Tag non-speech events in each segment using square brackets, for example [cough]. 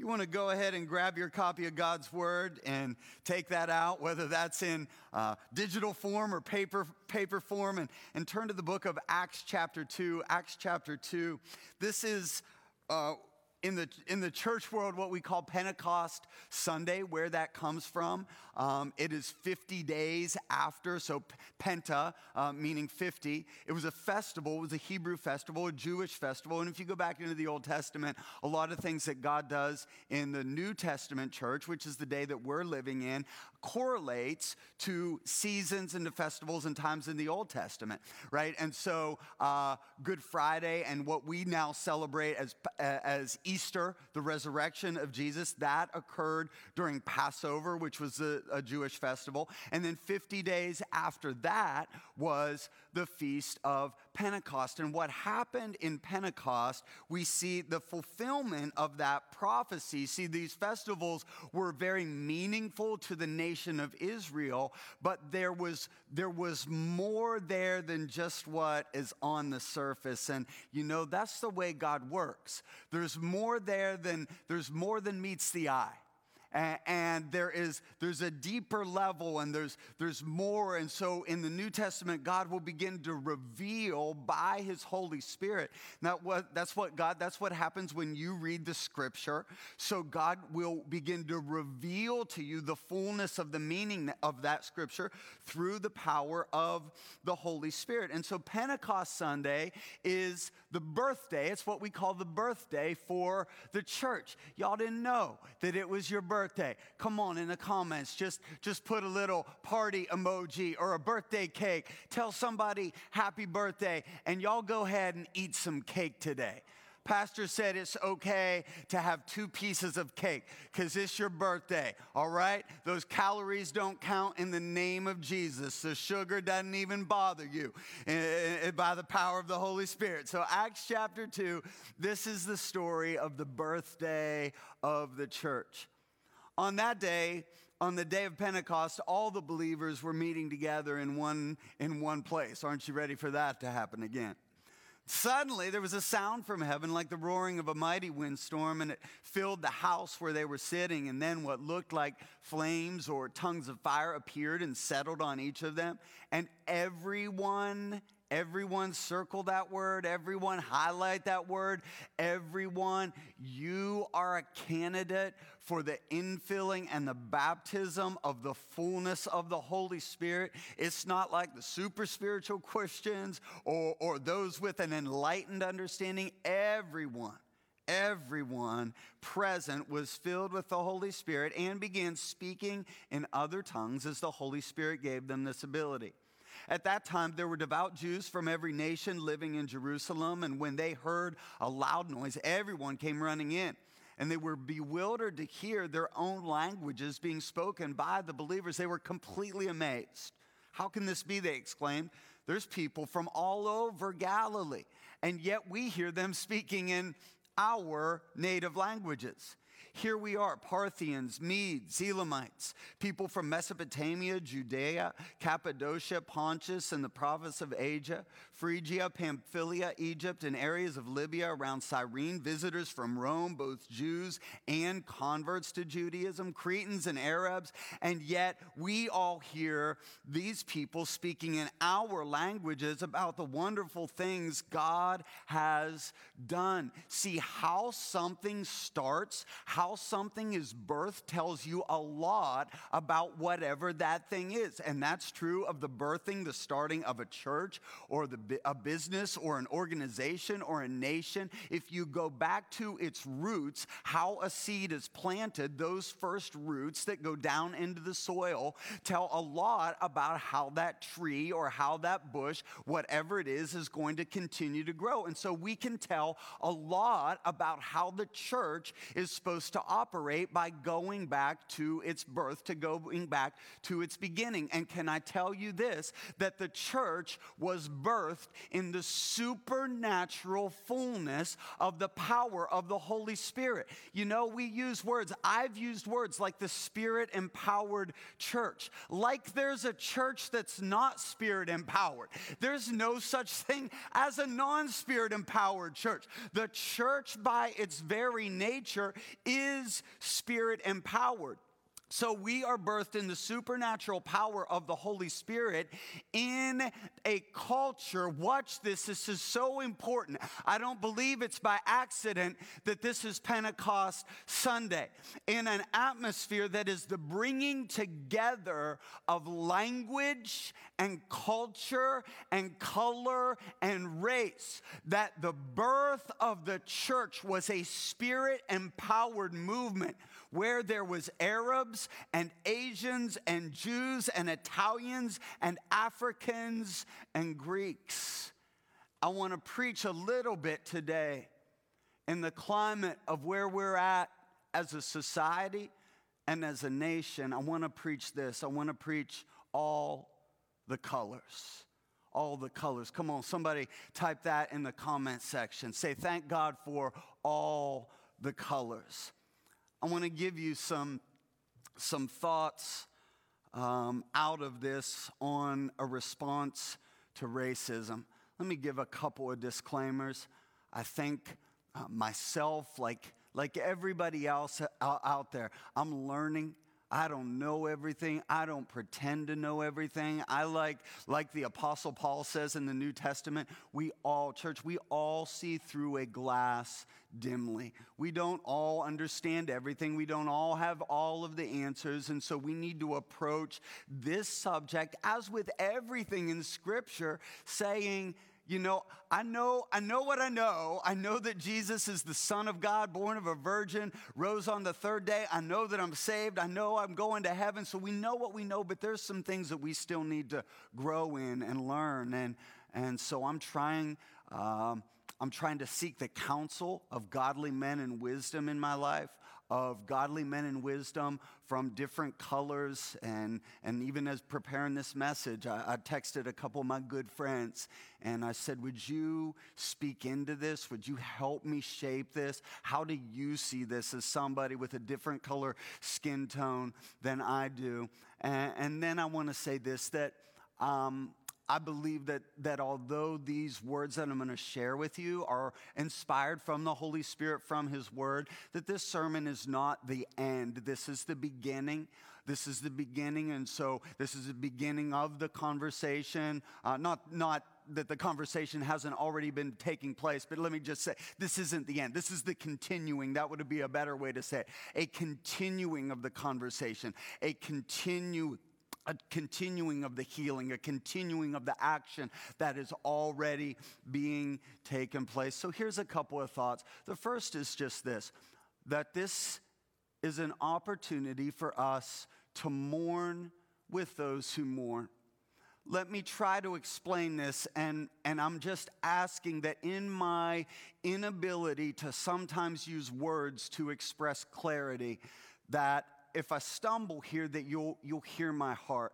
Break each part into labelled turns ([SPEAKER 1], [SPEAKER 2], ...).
[SPEAKER 1] You want to go ahead and grab your copy of God's Word and take that out, whether that's in uh, digital form or paper, paper form, and, and turn to the book of Acts chapter 2. Acts chapter 2. This is. Uh, in the, in the church world, what we call Pentecost Sunday, where that comes from. Um, it is 50 days after, so Penta, uh, meaning 50. It was a festival, it was a Hebrew festival, a Jewish festival. And if you go back into the Old Testament, a lot of things that God does in the New Testament church, which is the day that we're living in, correlates to seasons and to festivals and times in the Old Testament, right? And so uh, Good Friday and what we now celebrate as, as Easter, the resurrection of Jesus, that occurred during Passover, which was a, a Jewish festival. And then 50 days after that was the Feast of Pentecost. And what happened in Pentecost, we see the fulfillment of that prophecy. See, these festivals were very meaningful to the nation of Israel, but there was, there was more there than just what is on the surface. And you know, that's the way God works. There's more there than, there's more than meets the eye and, there is there's a deeper level and there's there's more. And so in the new testament god will begin to reveal by his holy spirit. Now what that's what god that's what happens when you read the scripture. So god will begin to reveal to you the fullness of the meaning of that scripture through the power of the holy spirit. And so pentecost sunday is the birthday. It's what we call the birthday for the church. Y'all didn't know that it was your birthday birthday? Come on in the comments, just, just put a little party emoji or a birthday cake. Tell somebody happy birthday, and y'all go ahead and eat some cake today. Pastor said it's okay to have two pieces of cake because it's your birthday, all right? Those calories don't count in the name of Jesus. The sugar doesn't even bother you eh, eh, by the power of the Holy Spirit. So, Acts chapter 2, this is the story of the birthday of the church. On that day, on the day of Pentecost, all the believers were meeting together in one, in one place. Aren't you ready for that to happen again? Suddenly, there was a sound from heaven like the roaring of a mighty windstorm, and it filled the house where they were sitting. And then what looked like flames or tongues of fire appeared and settled on each of them. And everyone Everyone circle that word. Everyone highlight that word. Everyone, you are a candidate for the infilling and the baptism of the fullness of the Holy Spirit. It's not like the super spiritual Christians or, or those with an enlightened understanding. Everyone everyone present was filled with the Holy Spirit and began speaking in other tongues as the Holy Spirit gave them this ability. At that time, there were devout Jews from every nation living in Jerusalem, and when they heard a loud noise, everyone came running in. And they were bewildered to hear their own languages being spoken by the believers. They were completely amazed. How can this be? They exclaimed. There's people from all over Galilee, and yet we hear them speaking in our native languages. Here we are Parthians, Medes, Elamites, people from Mesopotamia, Judea, Cappadocia, Pontus, and the province of Asia, Phrygia, Pamphylia, Egypt, and areas of Libya around Cyrene, visitors from Rome, both Jews and converts to Judaism, Cretans and Arabs, and yet we all hear these people speaking in our languages about the wonderful things God has done. See how something starts, how something is birthed tells you a lot about whatever that thing is. And that's true of the birthing, the starting of a church or the, a business or an organization or a nation. If you go back to its roots, how a seed is planted, those first roots that go down into the soil tell a lot about how that tree or how that bush, whatever it is, is going to continue to grow. And so we can tell a lot about how the church is supposed to operate by going back to its birth, to going back to its beginning. And can I tell you this that the church was birthed in the supernatural fullness of the power of the Holy Spirit. You know, we use words, I've used words like the spirit empowered church, like there's a church that's not spirit empowered. There's no such thing as a non spirit empowered church. The church, by its very nature, is spirit empowered. So we are birthed in the supernatural power of the Holy Spirit in a culture. Watch this, this is so important. I don't believe it's by accident that this is Pentecost Sunday. In an atmosphere that is the bringing together of language and culture and color and race, that the birth of the church was a spirit empowered movement where there was Arabs and Asians and Jews and Italians and Africans and Greeks. I want to preach a little bit today in the climate of where we're at as a society and as a nation. I want to preach this. I want to preach all the colors. All the colors. Come on, somebody type that in the comment section. Say, thank God for all the colors. I want to give you some, some thoughts um, out of this on a response to racism. Let me give a couple of disclaimers. I think uh, myself, like, like everybody else out there, I'm learning. I don't know everything. I don't pretend to know everything. I like, like the Apostle Paul says in the New Testament, we all, church, we all see through a glass dimly. We don't all understand everything. We don't all have all of the answers. And so we need to approach this subject, as with everything in Scripture, saying, you know, I know, I know what I know. I know that Jesus is the Son of God, born of a virgin, rose on the third day. I know that I'm saved. I know I'm going to heaven. So we know what we know, but there's some things that we still need to grow in and learn. And, and so I'm trying, um, I'm trying to seek the counsel of godly men and wisdom in my life of godly men and wisdom from different colors. And, and even as preparing this message, I, I, texted a couple of my good friends and I said, Would you speak into this? Would you help me shape this? How do you see this as somebody with a different color skin tone than I do? And, and then I want to say this that. Um, I believe that, that although these words that I'm going to share with you are inspired from the Holy Spirit, from His Word, that this sermon is not the end. This is the beginning. This is the beginning. And so this is the beginning of the conversation. Uh, not, not that the conversation hasn't already been taking place, but let me just say this isn't the end. This is the continuing. That would be a better way to say it. A continuing of the conversation, a continue a continuing of the healing, a continuing of the action that is already being taken place. So here's a couple of thoughts. The first is just this that this is an opportunity for us to mourn with those who mourn. Let me try to explain this, and, and I'm just asking that in my inability to sometimes use words to express clarity, that if I stumble here, that you'll, you'll hear my heart.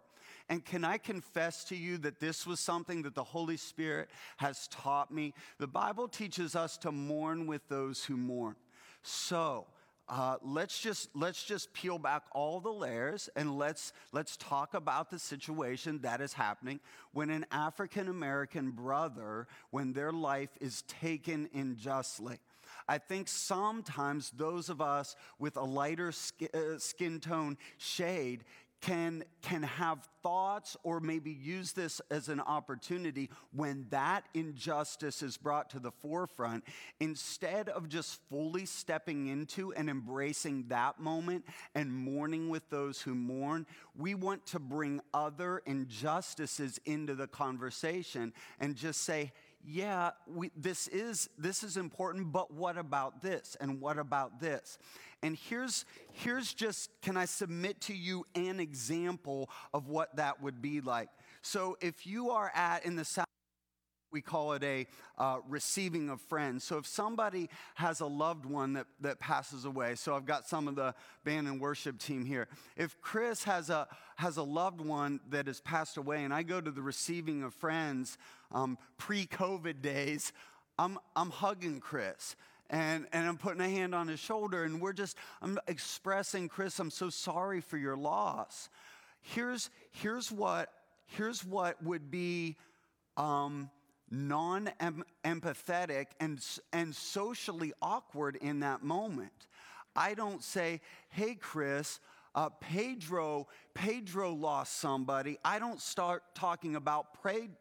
[SPEAKER 1] And can I confess to you that this was something that the Holy Spirit has taught me? The Bible teaches us to mourn with those who mourn. So, uh, let's just let's just peel back all the layers and let's let's talk about the situation that is happening when an African American brother when their life is taken unjustly. I think sometimes those of us with a lighter skin, uh, tone shade can, can have thoughts or maybe use this as an opportunity when that injustice is brought to the forefront, instead of just fully stepping into and embracing that moment and mourning with those who mourn, we want to bring other injustices into the conversation and just say, yeah, we, this, is, this is important, but what about this? And what about this? And here's, here's just, can I submit to you an example of what that would be like? So if you are at, in the South, we call it a uh, receiving of friends. So if somebody has a loved one that, that passes away, so I've got some of the band and worship team here. If Chris has a, has a loved one that has passed away and I go to the receiving of friends um, pre COVID days, I'm, I'm hugging Chris and, and I'm putting a hand on his shoulder, and we're just, I'm expressing, Chris, I'm so sorry for your loss. Here's, here's, what, here's what would be um, non empathetic and, and socially awkward in that moment. I don't say, hey, Chris, uh, Pedro, Pedro lost somebody. I don't start talking about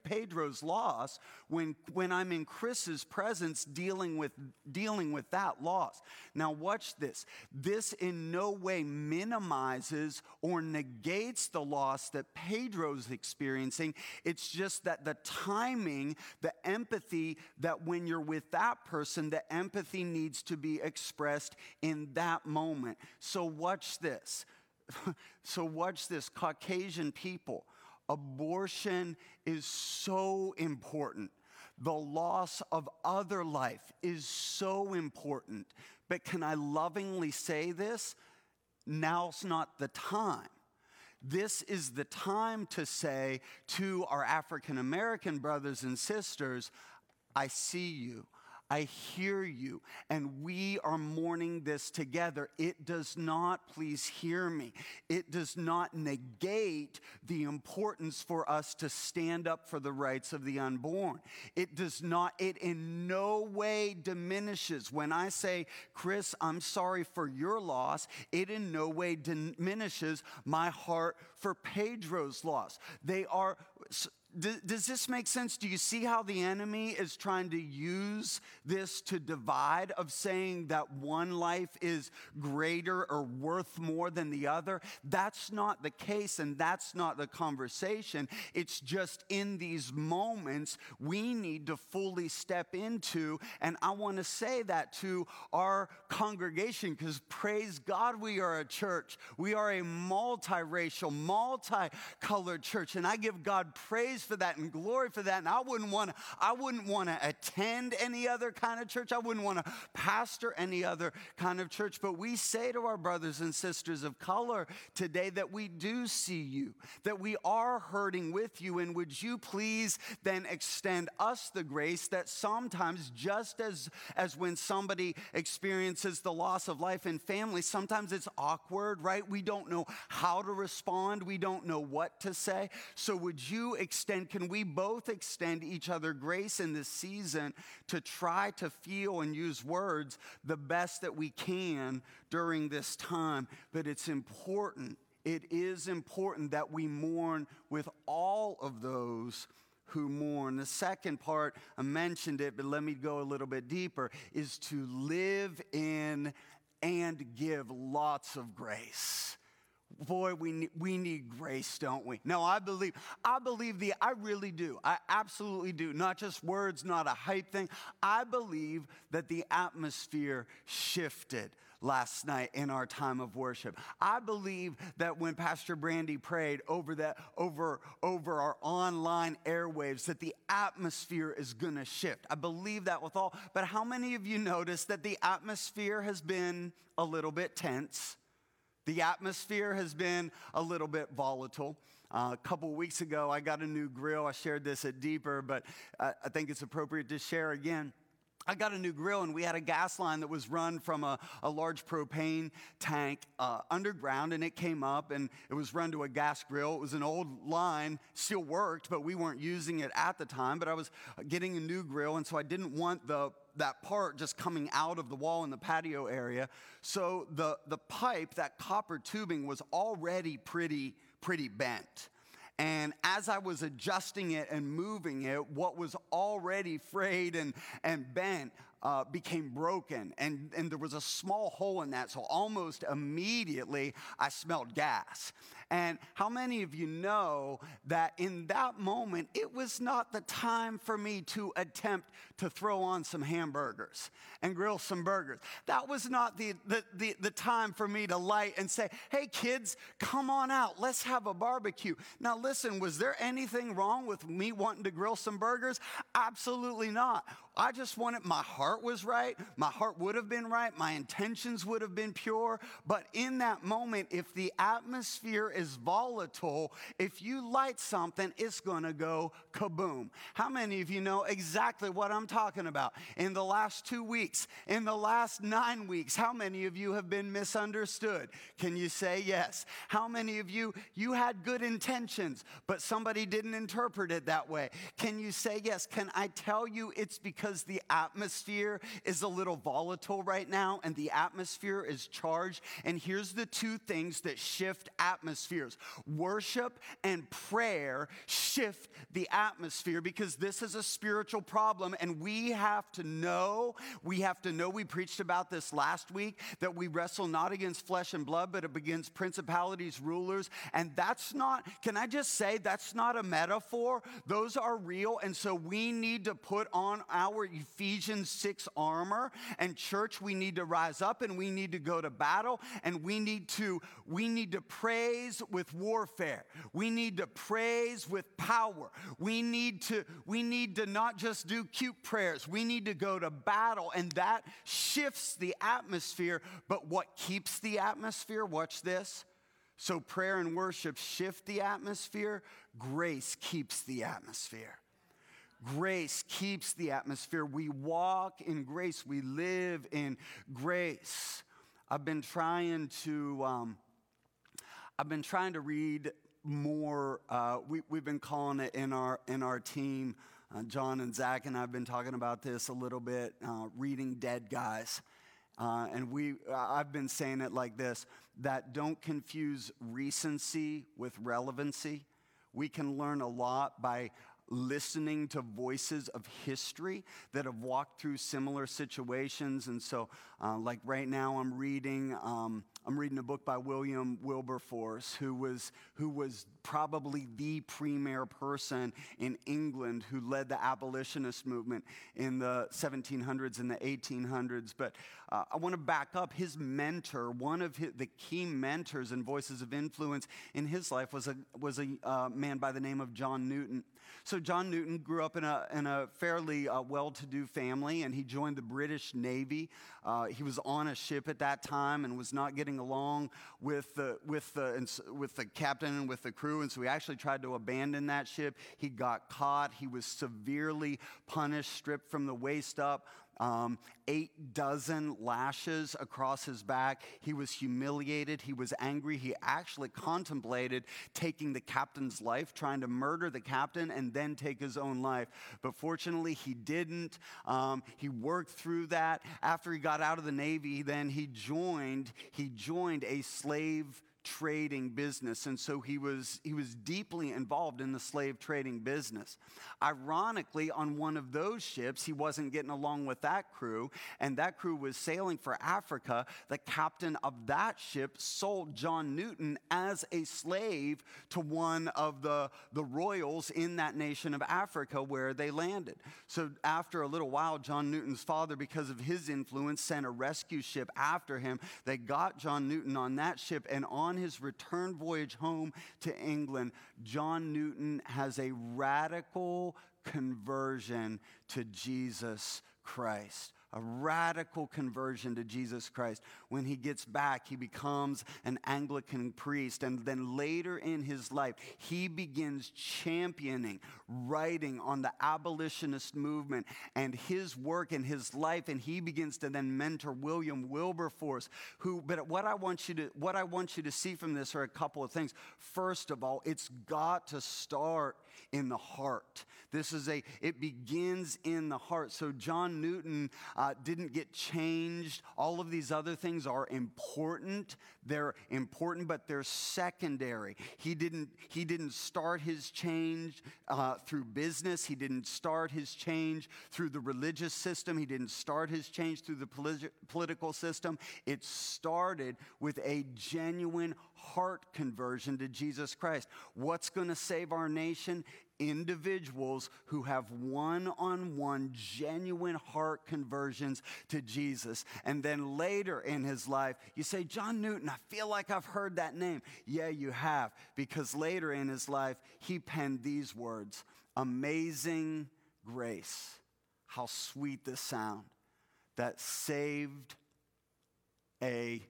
[SPEAKER 1] Pedro's loss when, when I'm in Chris's presence dealing with, dealing with that loss. Now, watch this. This in no way minimizes or negates the loss that Pedro's experiencing. It's just that the timing, the empathy, that when you're with that person, the empathy needs to be expressed in that moment. So, watch this. [laughs] so, watch this Caucasian people, abortion is so important. The loss of other life is so important. But can I lovingly say this? Now's not the time. This is the time to say to our African American brothers and sisters, I see you. I hear you, and we are mourning this together. It does not, please hear me, it does not negate the importance for us to stand up for the rights of the unborn. It does not, it in no way diminishes. When I say, Chris, I'm sorry for your loss, it in no way diminishes my heart for Pedro's loss. They are does this make sense? Do you see how the enemy is trying to use this to divide, of saying that one life is greater or worth more than the other? That's not the case, and that's not the conversation. It's just in these moments we need to fully step into, and I want to say that to our congregation because praise God, we are a church. We are a multiracial, multicolored church, and I give God praise for that and glory for that. And I wouldn't want to, I wouldn't want to attend any other kind of church. I wouldn't want to pastor any other kind of church. But we say to our brothers and sisters of color today that we do see you, that we are hurting with you. And would you please then extend us the grace that sometimes, just as, as when somebody experiences the loss of life in family, sometimes it's awkward, right? We don't know how to respond, we don't know what to say. So would you extend extend, can we both extend each other grace in this season to try to feel and use words the best that we can during this time? But it's important, it is important that we mourn with all of those who mourn. The second part, I mentioned it, but let me go a little bit deeper, is to live in and give lots of grace boy we need, we need grace don't we? No i believe i believe the i really do. I absolutely do. Not just words not a hype thing. I believe that the atmosphere shifted last night in our time of worship. I believe that when pastor brandy prayed over that over over our online airwaves that the atmosphere is going to shift. I believe that with all but how many of you noticed that the atmosphere has been a little bit tense the atmosphere has been a little bit volatile. Uh, a couple weeks ago, I got a new grill. I shared this at Deeper, but uh, I think it's appropriate to share again. I got a new grill, and we had a gas line that was run from a, a large propane tank uh, underground, and it came up and it was run to a gas grill. It was an old line, still worked, but we weren't using it at the time. But I was getting a new grill, and so I didn't want the that part just coming out of the wall in the patio area. So the, the pipe, that copper tubing, was already pretty, pretty bent. And as I was adjusting it and moving it, what was already frayed and, and bent uh, became broken. And, and there was a small hole in that. So almost immediately, I smelled gas. And how many of you know that in that moment, it was not the time for me to attempt to throw on some hamburgers and grill some burgers? That was not the, the, the, the time for me to light and say, hey, kids, come on out, let's have a barbecue. Now, listen, was there anything wrong with me wanting to grill some burgers? Absolutely not. I just wanted, my heart was right. My heart would have been right. My intentions would have been pure. But in that moment, if the atmosphere is volatile. If you light something, it's gonna go kaboom. How many of you know exactly what I'm talking about? In the last two weeks, in the last nine weeks, how many of you have been misunderstood? Can you say yes? How many of you, you had good intentions, but somebody didn't interpret it that way? Can you say yes? Can I tell you it's because the atmosphere is a little volatile right now and the atmosphere is charged? And here's the two things that shift atmospheres worship and prayer shift the atmosphere because this is a spiritual problem and we have to know, we have to know, we preached about this last week, that we wrestle not against flesh and blood, but against principalities, rulers. And that's not, can I just say, that's not a metaphor. Those are real. And so we need to put on our Ephesians 6 armor. And church, we need to rise up and we need to go to battle and we need to, we need to praise with warfare. We need to praise with power. We need to, we need to not just do cute prayers. We need to go to battle. And that shifts the atmosphere. But what keeps the atmosphere? Watch this. So prayer and worship shift the atmosphere. Grace keeps the atmosphere. Grace keeps the atmosphere. We walk in grace. We live in grace. I've been trying to, um, I've been trying to read more. Uh, we, have been calling it in our in our team. Uh, John and Zach and I've been talking about this a little bit. Uh, reading dead guys, uh, and we I've been saying it like this: that don't confuse recency with relevancy. We can learn a lot by listening to voices of history that have walked through similar situations. And so, uh, like right now, I'm reading. Um, I'm reading a book by William Wilberforce, who was, who was probably the premier person in England who led the abolitionist movement in the 1700s and the 1800s. But uh, I want to back up. His mentor, one of his, the key mentors and voices of influence in his life, was a, was a uh, man by the name of John Newton. So, John Newton grew up in a, in a fairly uh, well to do family, and he joined the British Navy. Uh, he was on a ship at that time and was not getting along with the, with, the, with the captain and with the crew, and so he actually tried to abandon that ship. He got caught. He was severely punished, stripped from the waist up um, eight dozen lashes across his back. He was humiliated. He was angry. He actually contemplated taking the captain's life, trying to murder the captain and then take his own life. But fortunately, he didn't. Um, he worked through that. After he got out of the Navy, then he joined, he joined a slave trading business and so he was he was deeply involved in the slave trading business. Ironically on one of those ships he wasn't getting along with that crew and that crew was sailing for africa. The captain of that ship sold john newton as a slave to one of the the royals in that nation of africa where they landed. So after a little while john newton's father because of his influence sent a rescue ship after him. They got john newton on that ship and on on his return voyage home to England, John Newton has a radical conversion to Jesus Christ a radical conversion to Jesus Christ. When he gets back, he becomes an Anglican priest. And then later in his life, he begins championing, writing on the abolitionist movement and his work and his life. And he begins to then mentor William Wilberforce, who, but what I want you to, what I want you to see from this are a couple of things. First of all, it's got to start in the heart. This is a, it begins in the heart. So John Newton uh, didn't get changed. All of these other things are important. They're important, but they're secondary. He didn't, he didn't start his change uh, through business. He didn't start his change through the religious system. He didn't start his change through the politi- political system. It started with a genuine heart conversion to Jesus Christ. What's going to save our nation? individuals who have one on one, genuine heart conversions to Jesus. And then later in his life, you say, John Newton, I feel like I've heard that name. Yeah, you have, because later in his life, he penned these words Amazing grace. How sweet this sound that saved a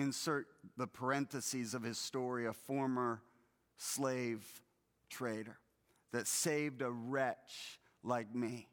[SPEAKER 1] insert the parentheses of his story, a former slave trader that saved a wretch like me.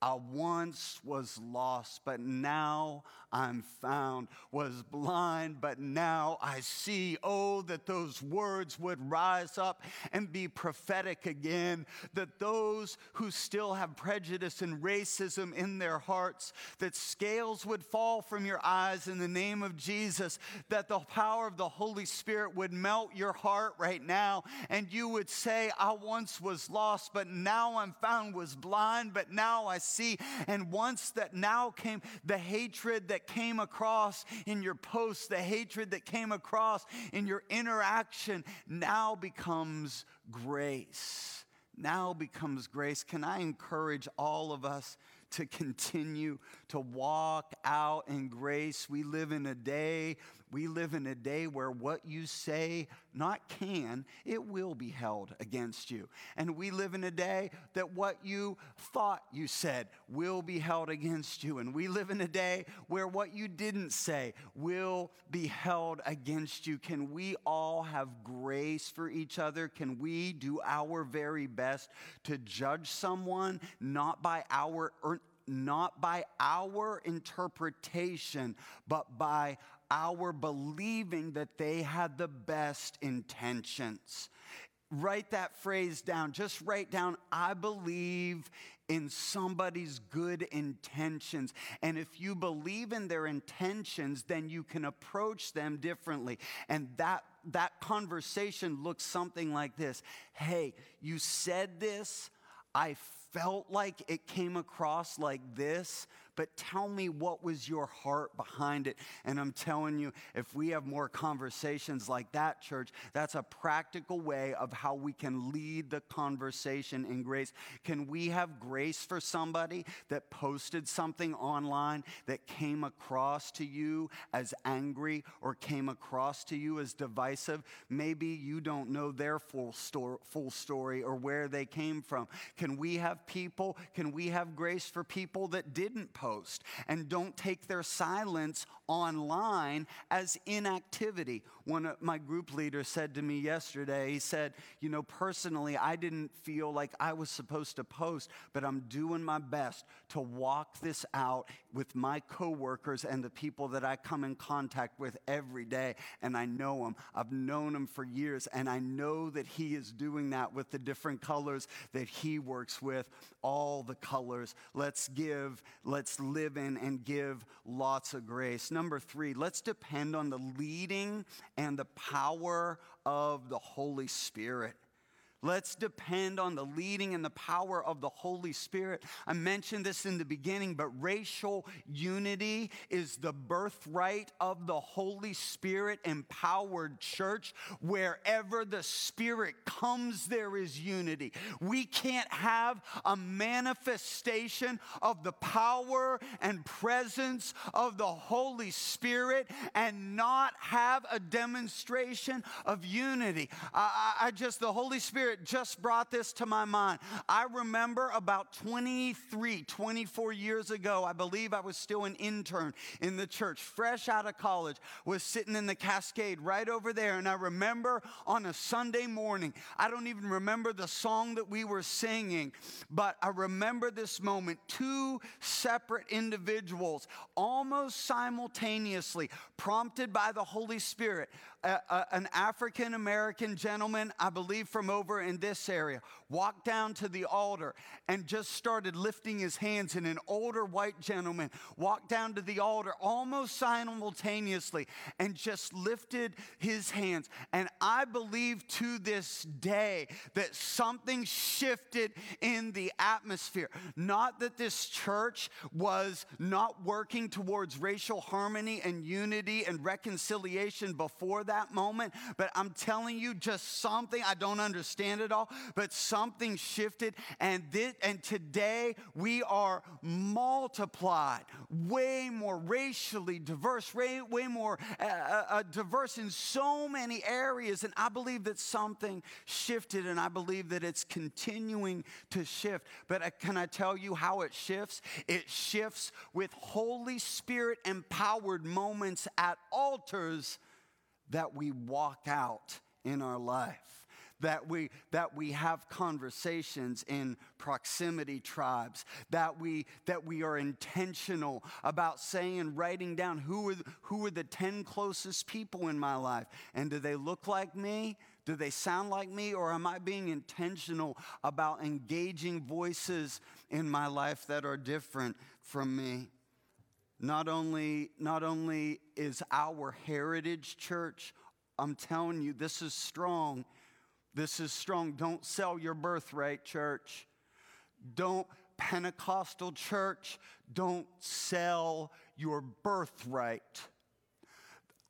[SPEAKER 1] I once was lost, but now I'm found, was blind, but now I see. Oh, that those words would rise up and be prophetic again, that those who still have prejudice and racism in their hearts, that scales would fall from your eyes in the name of Jesus, that the power of the Holy Spirit would melt your heart right now, and you would say, I once was lost, but now I'm found, was blind, but now I see. And once that now came the hatred that that came across in your posts, the hatred that came across in your interaction, now becomes grace. Now becomes grace. Can I encourage all of us to continue to walk out in grace? We live in a day we live in a day where what you say not can, it will be held against you. And we live in a day that what you thought you said will be held against you. And we live in a day where what you didn't say will be held against you. Can we all have grace for each other? Can we do our very best to judge someone not by our not by our interpretation, but by our believing that they had the best intentions. Write that phrase down. Just write down, I believe in somebody's good intentions. And if you believe in their intentions, then you can approach them differently. And that, that conversation looks something like this Hey, you said this. I felt like it came across like this, but tell me what was your heart behind it. And I'm telling you, if we have more conversations like that, church, that's a practical way of how we can lead the conversation in grace. Can we have grace for somebody that posted something online that came across to you as angry or came across to you as divisive? Maybe you don't know their full, story, full story or where they came from. Can we have people, can we have grace for people that didn't post? Post and don't take their silence online as inactivity. One of my group leaders said to me yesterday, he said, You know, personally, I didn't feel like I was supposed to post, but I'm doing my best to walk this out with my coworkers and the people that I come in contact with every day. And I know them. I've known them for years, and I know that he is doing that with the different colors that he works with, all the colors. Let's give, let's live in and give lots of grace number three, let's depend on the leading and the power of the Holy Spirit. Let's depend on the leading and the power of the Holy Spirit. I mentioned this in the beginning, but racial unity is the birthright of the Holy Spirit empowered church. Wherever the Spirit comes, there is unity. We can't have a manifestation of the power and presence of the Holy Spirit and not have a demonstration of unity. I, I just, the Holy Spirit Spirit just brought this to my mind. I remember about 23, 24 years ago, I believe I was still an intern in the church, fresh out of college, was sitting in the Cascade right over there. And I remember on a Sunday morning, I don't even remember the song that we were singing, but I remember this moment two separate individuals, almost simultaneously, prompted by the Holy Spirit, a, a, an African American gentleman, I believe from over in this area, walked down to the altar and just started lifting his hands. And an older white gentleman walked down to the altar almost simultaneously and just lifted his hands. And I believe to this day that something shifted in the atmosphere. Not that this church was not working towards racial harmony and unity and reconciliation before that moment, but I'm telling you, just something I don't understand understand it all, but something shifted. And, this, and today we are multiplied, way more racially diverse, way, way more uh, uh, uh, diverse in so many areas. And I believe that something shifted, and I believe that it's continuing to shift. But uh, can I tell you how it shifts? It shifts with Holy Spirit empowered moments at altars that we walk out in our life that we that we have conversations in proximity tribes that we that we are intentional about saying and writing down who are who are the 10 closest people in my life. And do they look like me? Do they sound like me? Or am i being intentional about engaging voices in my life that are different from me not only not only is our heritage church i'm telling you this is strong this is strong. Don't sell your birthright, church. Don't, Pentecostal church, don't sell your birthright.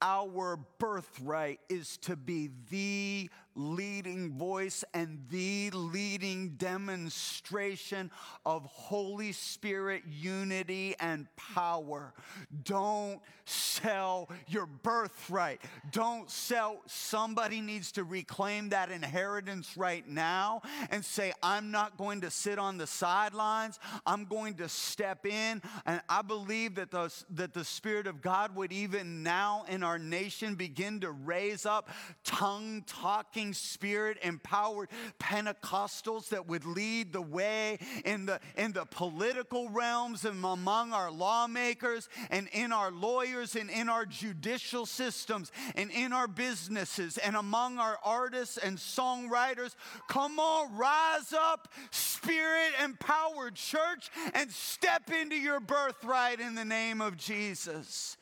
[SPEAKER 1] Our birthright is to be the leading voice and the leading demonstration of Holy Spirit unity and power. Don't sell your birthright. Don't sell. Somebody needs to reclaim that inheritance right now and say, I'm not going to sit on the sidelines. I'm going to step in. And I believe that the, that the Spirit of God would even now in our nation begin to raise up tongue talking Spirit empowered Pentecostals that would lead the way in the, in the political realms and among our lawmakers and in our lawyers and in our judicial systems and in our businesses and among our artists and songwriters. Come on, rise up, Spirit empowered church, and step into your birthright in the name of Jesus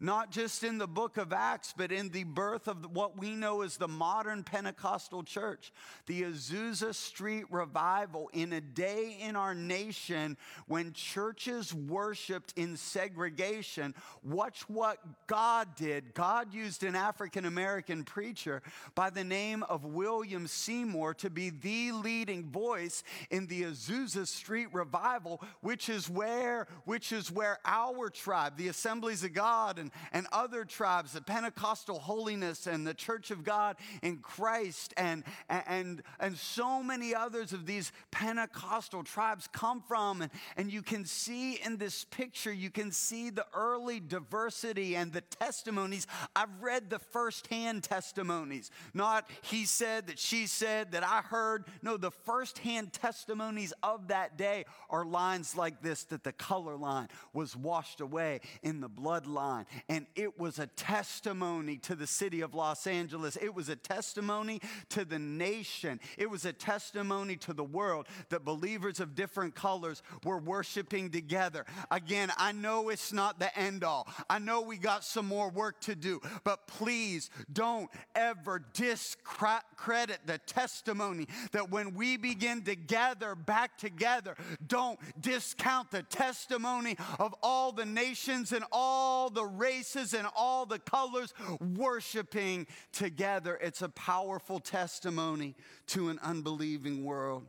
[SPEAKER 1] not just in the book of Acts, but in the birth of what we know as the modern Pentecostal church, the Azusa Street revival, in a day in our nation when churches worshiped in segregation. Watch what God did. God used an African American preacher by the name of William Seymour to be the leading voice in the Azusa Street revival, which is where, which is where our tribe, the Assemblies of God, and and, and other tribes, the Pentecostal holiness and the Church of God in Christ, and, and, and so many others of these Pentecostal tribes come from. And, and you can see in this picture, you can see the early diversity and the testimonies. I've read the firsthand testimonies, not he said, that she said, that I heard. No, the firsthand testimonies of that day are lines like this that the color line was washed away in the bloodline and it was a testimony to the city of Los Angeles. It was a testimony to the nation. It was a testimony to the world that believers of different colors were worshiping together. Again, I know it's not the end all. I know we got some more work to do, but please don't ever discredit the testimony that when we begin to gather back together, don't discount the testimony of all the nations and all the races and all the colors worshiping together. It's a powerful testimony to an unbelieving world.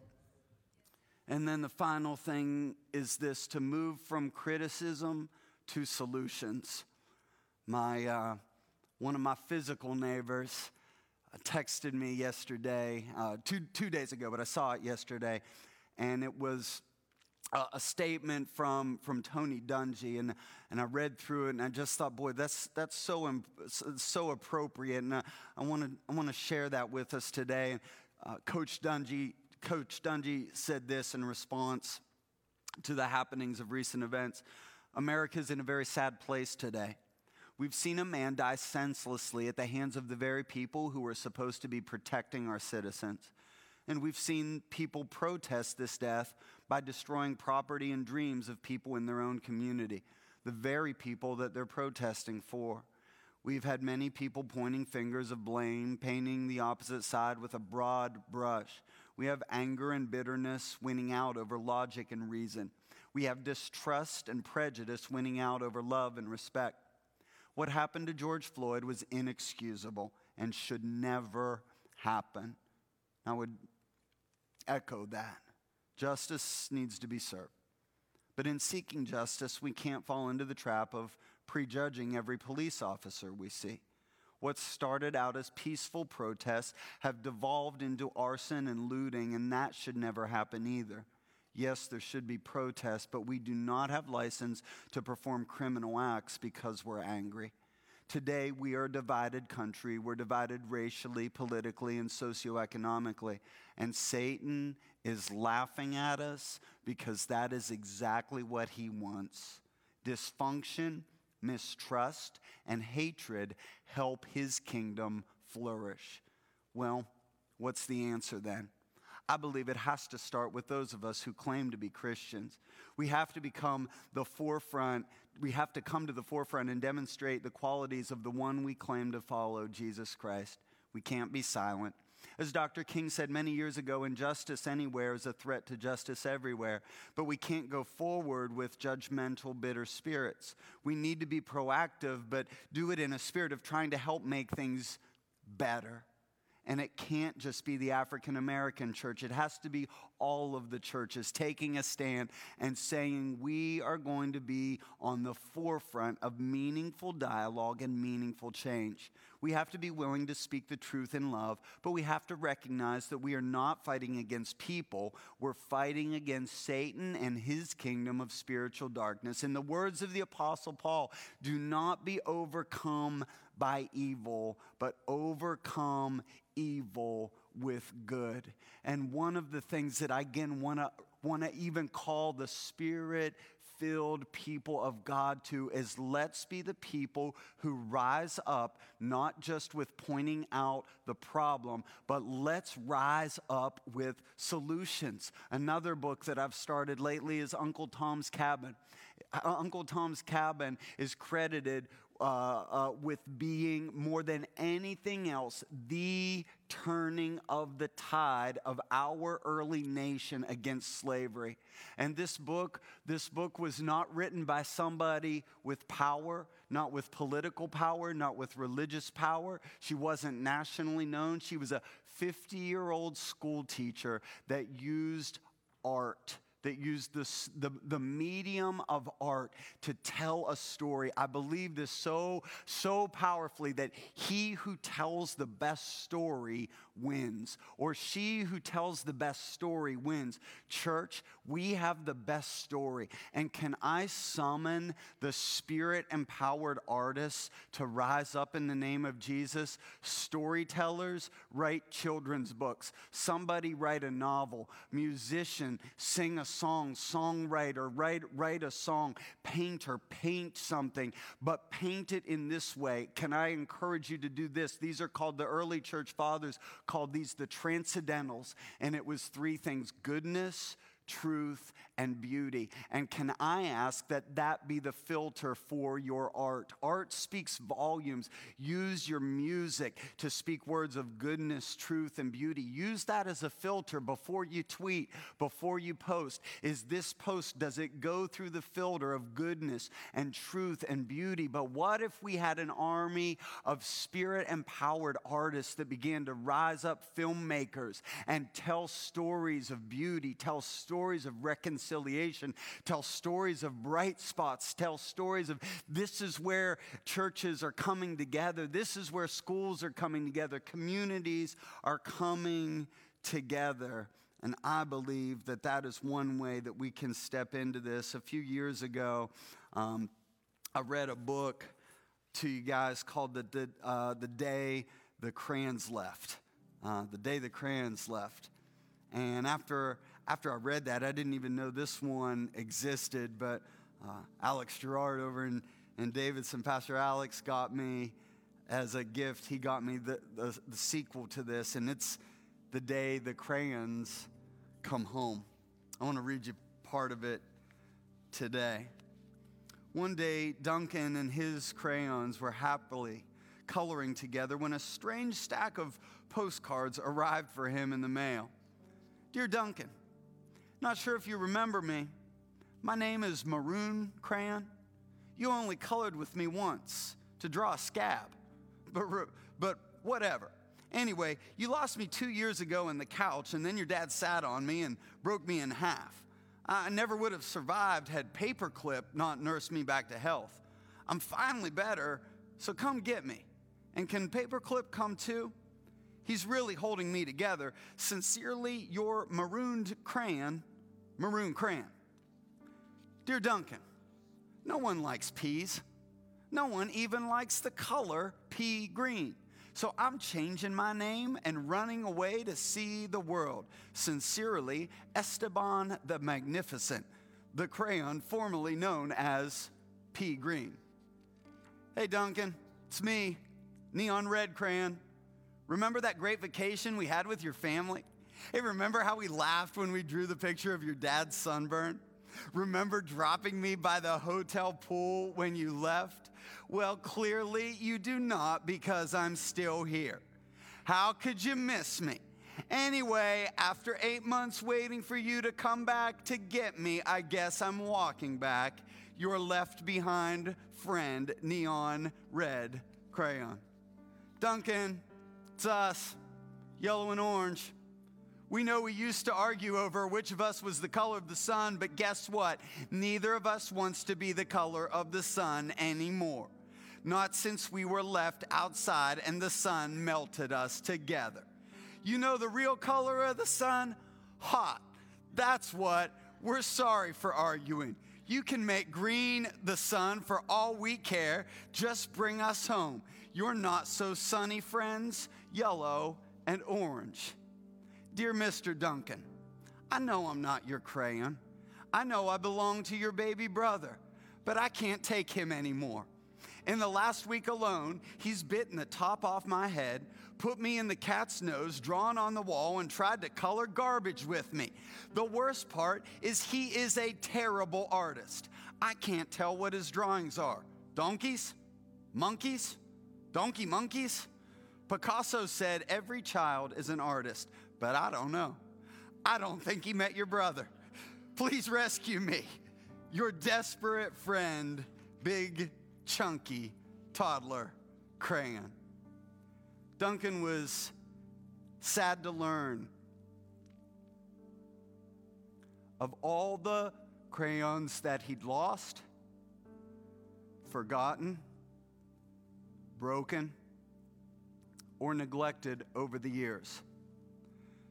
[SPEAKER 1] And then the final thing is this to move from criticism to solutions. My, uh, one of my physical neighbors uh, texted me yesterday, uh, two, two days ago, but I saw it yesterday, and it was a, statement from, from Tony Dungy, and, and I read through it, and I just thought, boy, that's, that's so, so appropriate, and I, I want to share that with us today. Uh, Coach Dungy, Coach Dungy said this in response to the happenings of recent events. America's in a very sad place today. We've seen a man die senselessly at the hands of the very people who are supposed to be protecting our citizens. And we've seen people protest this death by destroying property and dreams of people in their own community, the very people that they're protesting for. We've had many people pointing fingers of blame, painting the opposite side with a broad brush. We have anger and bitterness winning out over logic and reason. We have distrust and prejudice winning out over love and respect. What happened to George Floyd was inexcusable and should never happen. I would echo that. Justice needs to be served. But in seeking justice, we can't fall into the trap of prejudging every police officer we see. What started out as peaceful protests have devolved into arson and looting, and that should never happen either. Yes, there should be protests, but we do not have license to perform criminal acts because we're angry. Today, we are a divided country. We're divided racially, politically, and socioeconomically. And Satan is laughing at us because that is exactly what he wants. Dysfunction, mistrust, and hatred help his kingdom flourish. Well, what's the answer then? I believe it has to start with those of us who claim to be Christians. We have to become the forefront, we have to come to the forefront and demonstrate the qualities of the one we claim to follow, Jesus Christ. We can't be silent. As Dr. King said many years ago, injustice anywhere is a threat to justice everywhere. But we can't go forward with judgmental, bitter spirits. We need to be proactive, but do it in a spirit of trying to help make things better. And it can't just be the African American church. It has to be all of the churches taking a stand and saying, we are going to be on the forefront of meaningful dialogue and meaningful change. We have to be willing to speak the truth in love, but we have to recognize that we are not fighting against people. We're fighting against Satan and his kingdom of spiritual darkness. In the words of the Apostle Paul, do not be overcome by evil, but overcome evil with good. And one of the things that I again want to want to even call the spirit filled people of God to is let's be the people who rise up, not just with pointing out the problem, but let's rise up with solutions. Another book that I've started lately is Uncle Tom's Cabin. Uh, Uncle Tom's Cabin is credited uh, uh, with being more than anything else the turning of the tide of our early nation against slavery. And this book, this book was not written by somebody with power, not with political power, not with religious power. She wasn't nationally known. She was a 50 year old school teacher that used art that used this, the, the medium of art to tell a story. I believe this so, so powerfully that he who tells the best story wins, or she who tells the best story wins. Church, we have the best story. And can I summon the spirit empowered artists to rise up in the name of Jesus? Storytellers write children's books, somebody write a novel, musician sing a song, songwriter write, write a song, painter paint something, but paint it in this way. Can I encourage you to do this? These are called the early church fathers called these the transcendentals, and it was three things goodness, truth, and beauty. And can I ask that that be the filter for your art? Art speaks volumes. Use your music to speak words of goodness, truth, and beauty. Use that as a filter before you tweet, before you post. Is this post, does it go through the filter of goodness and truth and beauty? But what if we had an army of spirit empowered artists that began to rise up, filmmakers, and tell stories of beauty, tell stories of reconciliation? reconciliation, tell stories of bright spots, tell stories of this is where churches are coming together, this is where schools are coming together, communities are coming together. And I believe that that is one way that we can step into this. A few years ago, um, I read a book to you guys called The, the, uh, the Day the Crayons Left. Uh, the Day the Crayons Left. And after after I read that, I didn't even know this one existed, but uh, Alex Gerard over in, in Davidson, Pastor Alex got me as a gift, he got me the, the, the sequel to this, and it's The Day the Crayons Come Home. I want to read you part of it today. One day, Duncan and his crayons were happily coloring together when a strange stack of postcards arrived for him in the mail. Dear Duncan, not sure if you remember me. My name is Maroon Crayon. You only colored with me once to draw a scab, [laughs] but, but whatever. Anyway, you lost me two years ago in the couch, and then your dad sat on me and broke me in half. I never would have survived had Paperclip not nursed me back to health. I'm finally better, so come get me. And can Paperclip come too? He's really holding me together. Sincerely, your marooned crayon, Maroon Crayon. Dear Duncan, no one likes peas. No one even likes the color pea green. So I'm changing my name and running away to see the world. Sincerely, Esteban the Magnificent, the crayon formerly known as pea green. Hey, Duncan, it's me, Neon Red Crayon. Remember that great vacation we had with your family? Hey, remember how we laughed when we drew the picture of your dad's sunburn? Remember dropping me by the hotel pool when you left? Well, clearly you do not because I'm still here. How could you miss me? Anyway, after eight months waiting for you to come back to get me, I guess I'm walking back. Your left behind friend, Neon Red Crayon. Duncan, it's us, yellow and orange. We know we used to argue over which of us was the color of the sun, but guess what? Neither of us wants to be the color of the sun anymore not since we were left outside and the sun melted us together. You know the real color of the sun? Hot. That's what. We're sorry for arguing. You can make green the sun for all we care. Just bring us home. You're not so sunny, friends, yellow and orange. Dear Mr. Duncan, I know I'm not your crayon. I know I belong to your baby brother, but I can't take him anymore. In the last week alone, he's bitten the top off my head, put me in the cat's nose, drawn on the wall, and tried to color garbage with me. The worst part is he is a terrible artist. I can't tell what his drawings are donkeys? Monkeys? Donkey monkeys? Picasso said every child is an artist, but I don't know. I don't think he met your brother. Please rescue me. Your desperate friend, Big chunky toddler crayon. Duncan was sad to learn of all the crayons that he'd lost, forgotten, broken, or neglected over the years.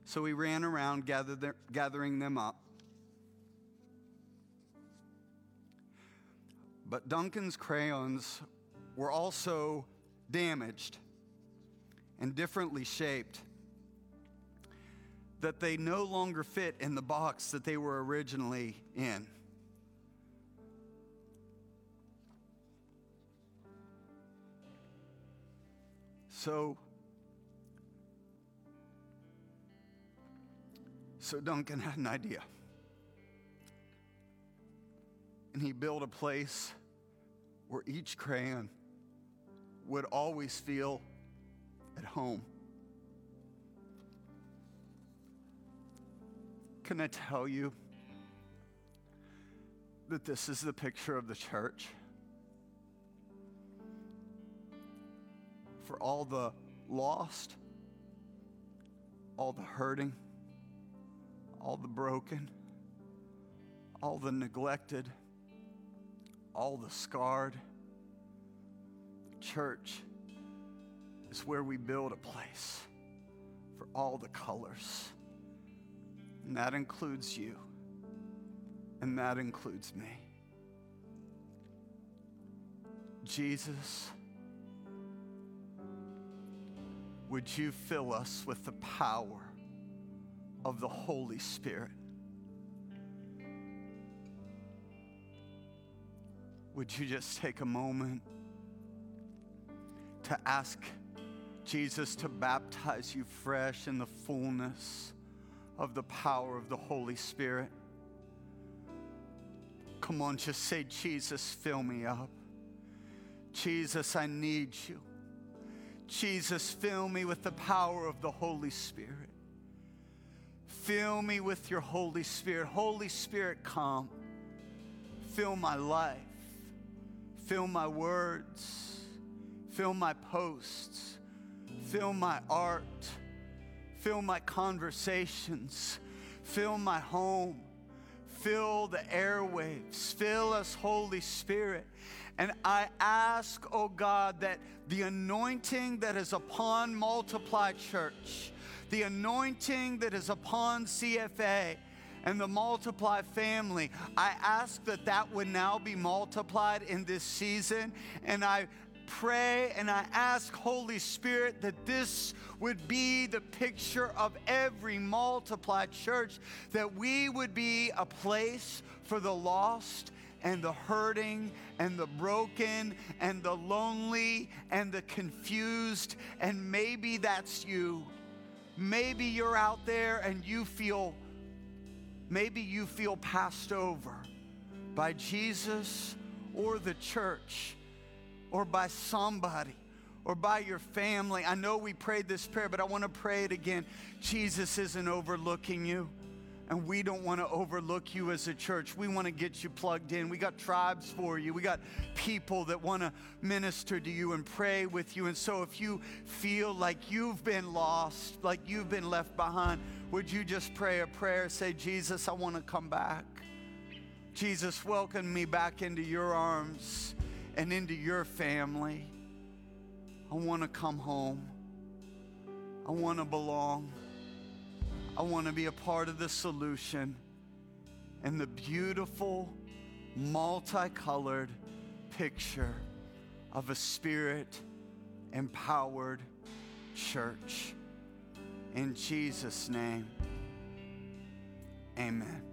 [SPEAKER 1] So he ran around gather gathering them up But Duncan's crayons were also damaged and differently shaped, that they no longer fit in the box that they were originally in. So, so Duncan had an idea. And he built a place where each crayon would always feel at home. Can I tell you that this is the picture of the church? For all the lost, all the hurting, all the broken, all the neglected all the scarred. Church is where we build a place for all the colors. And that includes you. And that includes me. Jesus, would you fill us with the power of the Holy Spirit? would you just take a moment to ask Jesus to baptize you fresh in the fullness of the power of the Holy Spirit? Come on, just say, Jesus, fill me up. Jesus, I need you. Jesus, fill me with the power of the Holy Spirit. Fill me with your Holy Spirit. Holy Spirit, come. Fill my life. Fill my words, fill my posts, Fill my art. Fill my conversations. Fill my home. Fill the airwaves. Fill us, Holy Spirit. And I ask, oh God, that the anointing that is upon Multiply Church, the anointing that is upon CFA, and the multiply family. I ask that that would now be multiplied in this season. And I pray and I ask, Holy Spirit, that this would be the picture of every multiplied church, that we would be a place for the lost and the hurting and the broken and the lonely and the confused. And maybe that's you. Maybe you're out there and you feel, maybe you feel passed over by Jesus or the church or by somebody or by your family. I know we prayed this prayer, but I want to pray it again. Jesus isn't overlooking you. And we don't want to overlook you as a church. We want to get you plugged in. We got tribes for you. We got people that want to minister to you and pray with you. And so if you feel like you've been lost, like you've been left behind, would you just pray a prayer? Say, Jesus, I want to come back. Jesus, welcome me back into your arms and into your family. I want to come home. I want to belong. I want to be a part of the solution and the beautiful, multicolored picture of a spirit empowered church. In Jesus' name, amen.